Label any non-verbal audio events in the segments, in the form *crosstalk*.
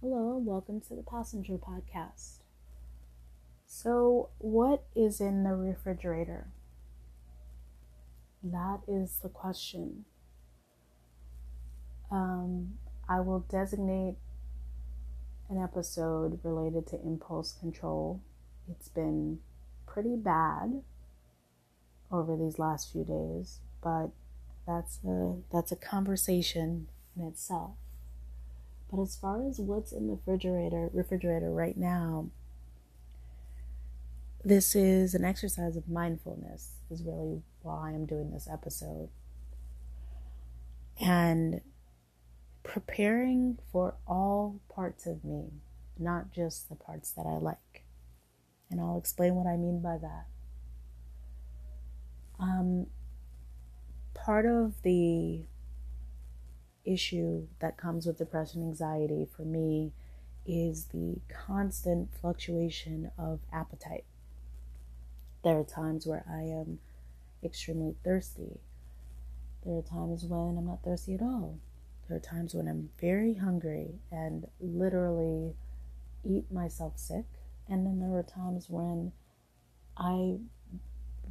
Hello, and welcome to the Passenger Podcast. So, what is in the refrigerator? That is the question. Um, I will designate an episode related to impulse control. It's been pretty bad over these last few days, but that's a that's a conversation in itself. But as far as what's in the refrigerator, refrigerator right now, this is an exercise of mindfulness. Is really why I'm doing this episode. And preparing for all parts of me, not just the parts that I like. And I'll explain what I mean by that. Um, part of the issue that comes with depression anxiety for me is the constant fluctuation of appetite. There are times where I am extremely thirsty. There are times when I'm not thirsty at all. There are times when I'm very hungry and literally eat myself sick. And then there are times when I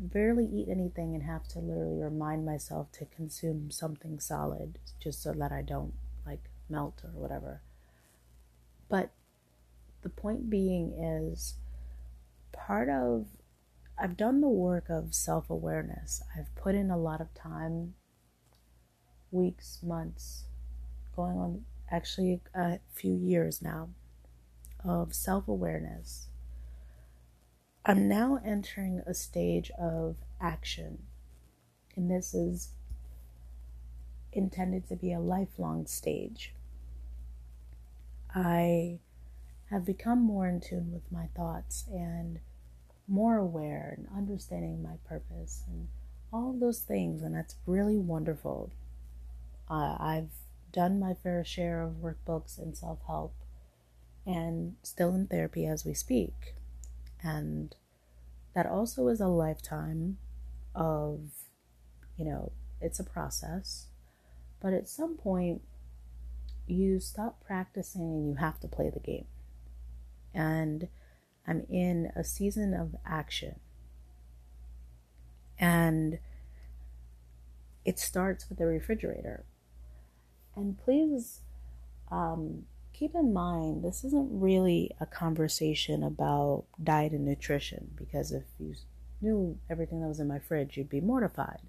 barely eat anything and have to literally remind myself to consume something solid just so that I don't like melt or whatever. But the point being is part of I've done the work of self awareness. I've put in a lot of time, weeks, months, going on actually a few years now of self awareness I'm now entering a stage of action, and this is intended to be a lifelong stage. I have become more in tune with my thoughts and more aware and understanding my purpose and all those things, and that's really wonderful. Uh, I've done my fair share of workbooks and self help and still in therapy as we speak. And that also is a lifetime of, you know, it's a process. But at some point, you stop practicing and you have to play the game. And I'm in a season of action. And it starts with the refrigerator. And please um, keep in mind this isn't really a conversation about diet and nutrition because if you knew everything that was in my fridge, you'd be mortified.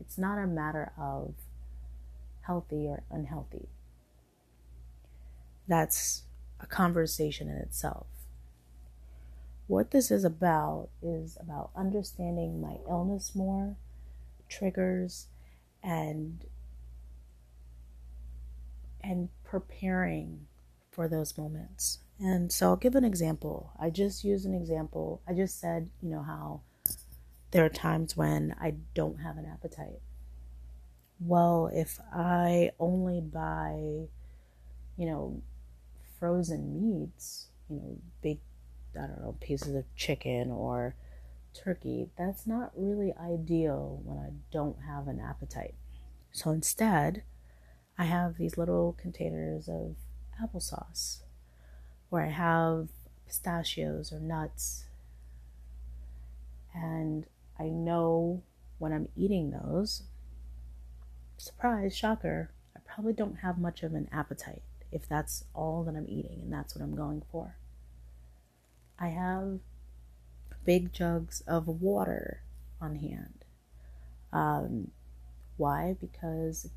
It's not a matter of healthy or unhealthy. That's a conversation in itself. What this is about is about understanding my illness more, triggers, and and preparing for those moments. And so I'll give an example. I just used an example. I just said, you know, how there are times when I don't have an appetite. Well, if I only buy, you know, frozen meats, you know, big, I don't know, pieces of chicken or turkey, that's not really ideal when I don't have an appetite. So instead, I have these little containers of applesauce, where I have pistachios or nuts. And I know when I'm eating those, surprise, shocker, I probably don't have much of an appetite if that's all that I'm eating and that's what I'm going for. I have big jugs of water on hand. Um, why? Because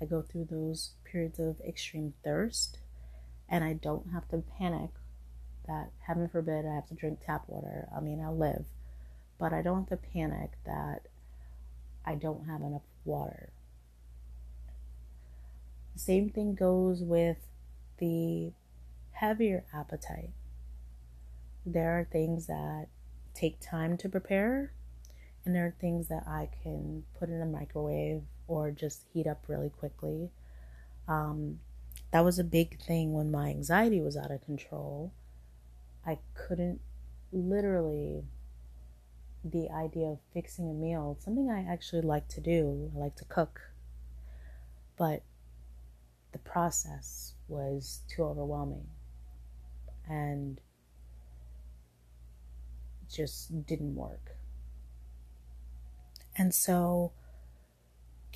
I go through those periods of extreme thirst and I don't have to panic that, heaven forbid, I have to drink tap water. I mean, I'll live, but I don't have to panic that I don't have enough water. The same thing goes with the heavier appetite. There are things that take time to prepare, and there are things that I can put in a microwave or just heat up really quickly. Um, that was a big thing when my anxiety was out of control. I couldn't literally the idea of fixing a meal, something I actually like to do. I like to cook. But the process was too overwhelming. and just didn't work. And so,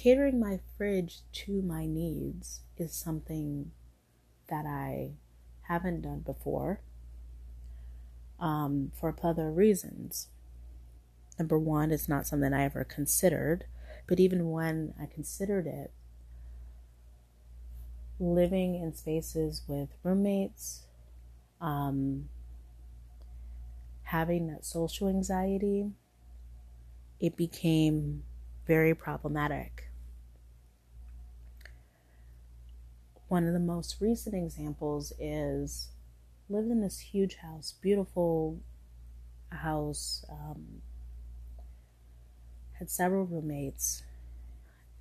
catering my fridge to my needs is something that I haven't done before um, for a plethora of reasons. Number one, it's not something I ever considered, but even when I considered it, living in spaces with roommates, um, having that social anxiety, it became very problematic. One of the most recent examples is lived in this huge house, beautiful house, um, had several roommates,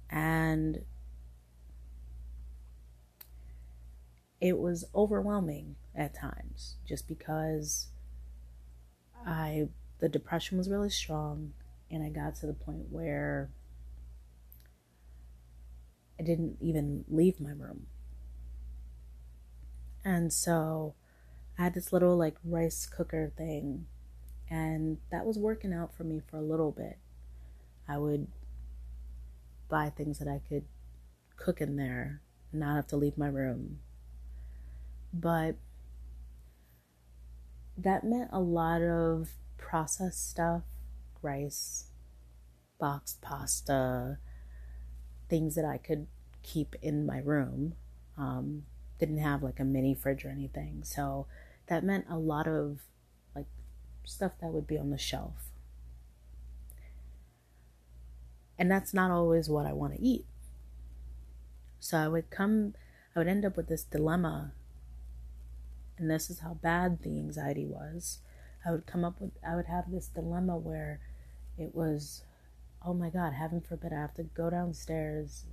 and it was overwhelming at times just because I the depression was really strong and I got to the point where I didn't even leave my room. And so I had this little like rice cooker thing and that was working out for me for a little bit. I would buy things that I could cook in there, not have to leave my room but that meant a lot of processed stuff rice, boxed pasta, things that I could keep in my room. Um, didn't have like a mini fridge or anything. So that meant a lot of like stuff that would be on the shelf. And that's not always what I want to eat. So I would come, I would end up with this dilemma and this is how bad the anxiety was. I would come up with, I would have this dilemma where it was, oh my God, heaven forbid, I have to go downstairs,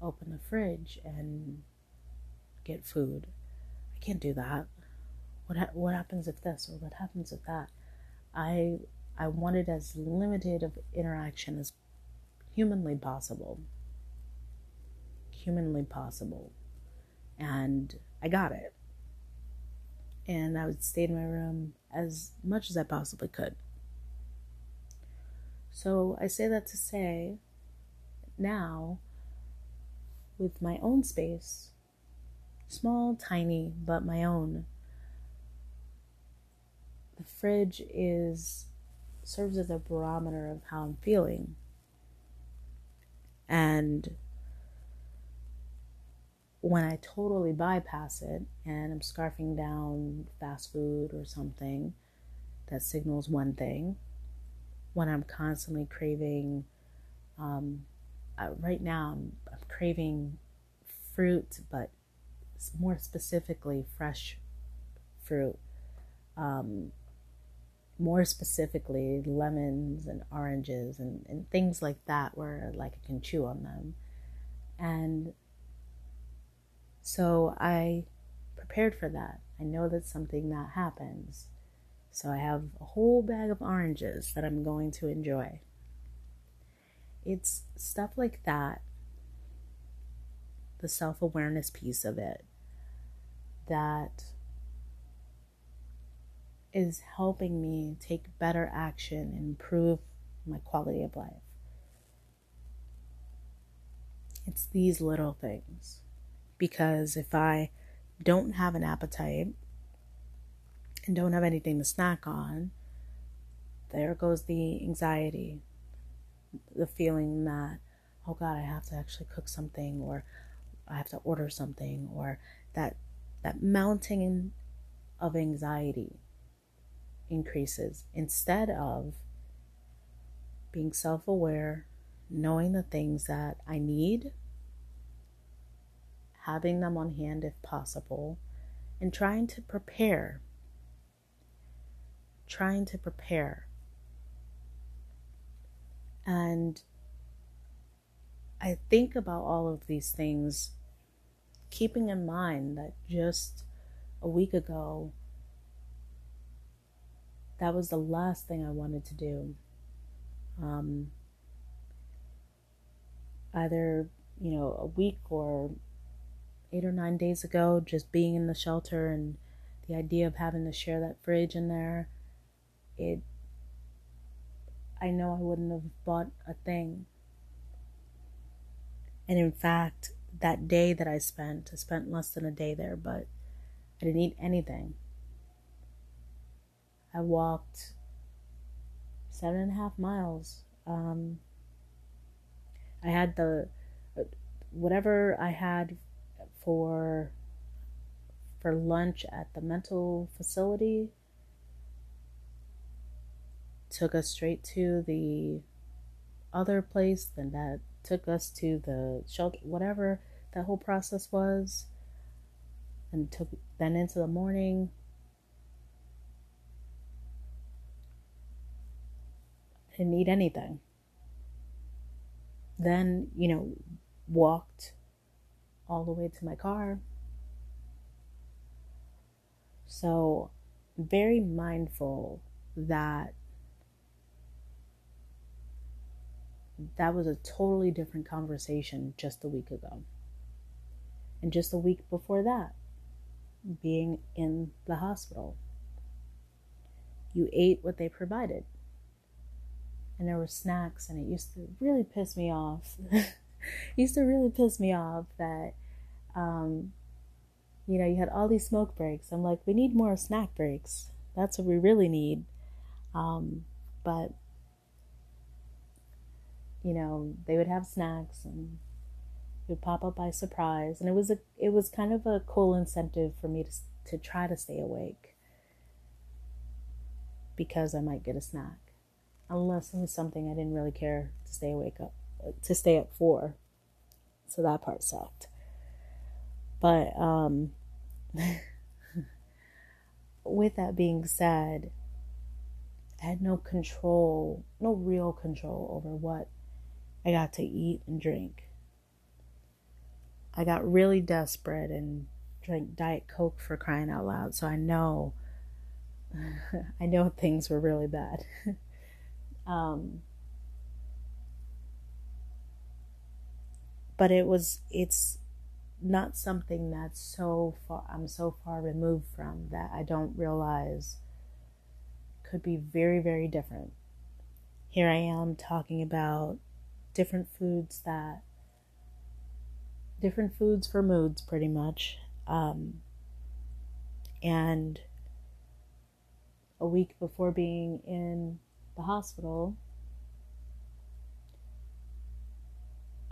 open the fridge, and get food. I can't do that. What ha- what happens if this or what happens if that? I I wanted as limited of interaction as humanly possible. Humanly possible. And I got it and I would stay in my room as much as I possibly could. So I say that to say now, with my own space, small, tiny, but my own, the fridge is serves as a barometer of how I'm feeling. And when I totally bypass it and I'm scarfing down fast food or something, that signals one thing. When I'm constantly craving, um, uh, right now I'm, I'm craving fruit, but more specifically fresh fruit. Um, more specifically, lemons and oranges and, and things like that, where like I can chew on them. And so I prepared for that. I know that's something that happens. So I have a whole bag of oranges that I'm going to enjoy. It's stuff like that, the self awareness piece of it, that is helping me take better action and improve my quality of life. It's these little things because if I don't have an appetite and don't have anything to snack on, there goes the anxiety, the feeling that, oh God, I have to actually cook something or I have to order something or that that mounting of anxiety increases instead of being self-aware, knowing the things that I need having them on hand if possible, and trying to prepare. Trying to prepare. And I think about all of these things, keeping in mind that just a week ago, that was the last thing I wanted to do. Um, either, you know, a week or eight or nine days ago, just being in the shelter and the idea of having to share that fridge in there, it I know I wouldn't have bought a thing. And in fact, that day that I spent, I spent less than a day there, but I didn't eat anything. I walked seven and a half miles. Um, I had the whatever I had for for lunch at the mental facility took us straight to the other place then that took us to the shelter whatever that whole process was and took then into the morning. Didn't eat anything. Then you know walked all the way to my car. So very mindful that that was a totally different conversation just a week ago. And just a week before that, being in the hospital. You ate what they provided. And there were snacks, and it used to really piss me off. *laughs* used to really piss me off that, um, you know, you had all these smoke breaks. I'm like, we need more snack breaks. That's what we really need. Um, but you know, they would have snacks and it would pop up by surprise. And it was a, it was kind of a cool incentive for me to, to try to stay awake because I might get a snack. Unless it was something I didn't really care to stay awake up, to stay up for. So that part sucked. But, um, *laughs* with that being said, I had no control, no real control over what I got to eat and drink. I got really desperate and drank Diet Coke for crying out loud, so I know *laughs* I know things were really bad. *laughs* um, but it was it's not something that's so far I'm so far removed from that I don't realize could be very very different. Here I am talking about different foods that different foods for moods pretty much um, and a week before being in the hospital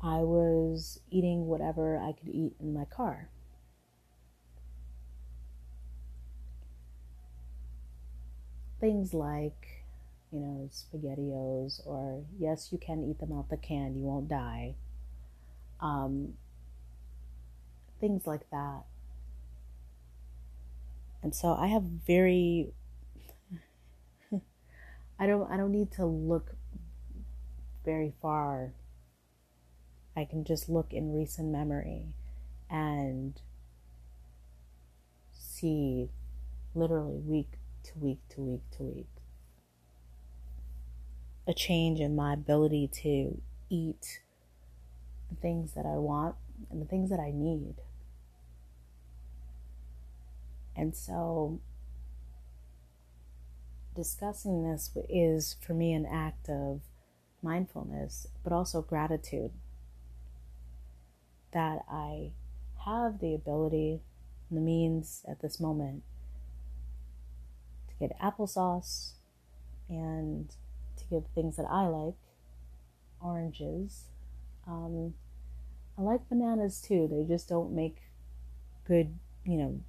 I was eating whatever I could eat in my car. Things like you know, SpaghettiOs, or yes, you can eat them out the can, you won't die. Um, things like that. And so I have very *laughs* I don't I don't need to look very far. I can just look in recent memory and see literally week to week to week to week a change in my ability to eat the things that I want and the things that I need. And so, discussing this is for me an act of mindfulness, but also gratitude that I have the ability and the means at this moment to get applesauce and give things that I like oranges. Um, I like bananas too. They just don't make good, you know,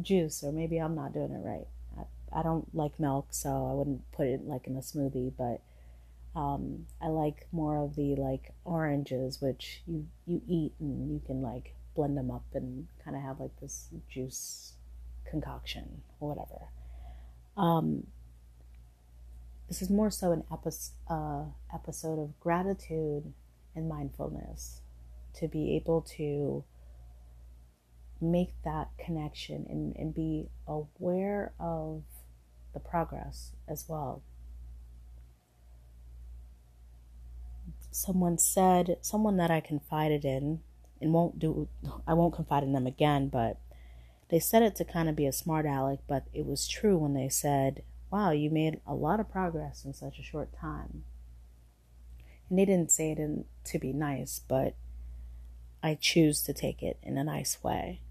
juice, or maybe I'm not doing it right. I, I don't like milk, so I wouldn't put it like in a smoothie, but um, I like more of the like oranges, which you you eat and you can like blend them up and kind of have like this juice concoction or whatever. Um, this is more so an epi- uh, episode of gratitude and mindfulness to be able to make that connection and, and be aware of the progress as well. Someone said, someone that I confided in, and won't do, I won't confide in them again, but they said it to kind of be a smart aleck, but it was true when they said, Wow, you made a lot of progress in such a short time. And they didn't say it in, to be nice, but I choose to take it in a nice way.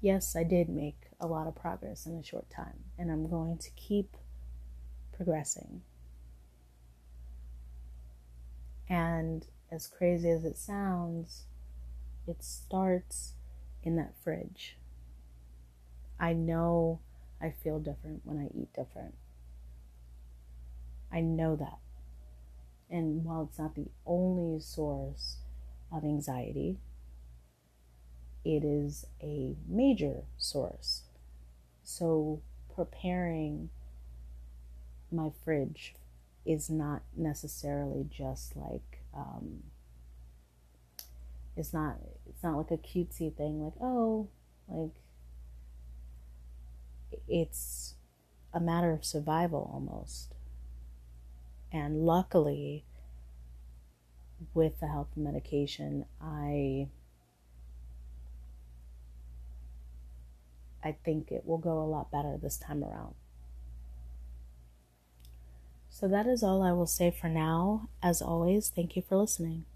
Yes, I did make a lot of progress in a short time, and I'm going to keep progressing. And as crazy as it sounds, it starts in that fridge. I know I feel different when I eat different. I know that. And while it's not the only source of anxiety, it is a major source. So, preparing my fridge is not necessarily just like um, it's not it's not like a cutesy thing like oh like it's a matter of survival almost and luckily with the help of medication i i think it will go a lot better this time around so that is all I will say for now. As always, thank you for listening.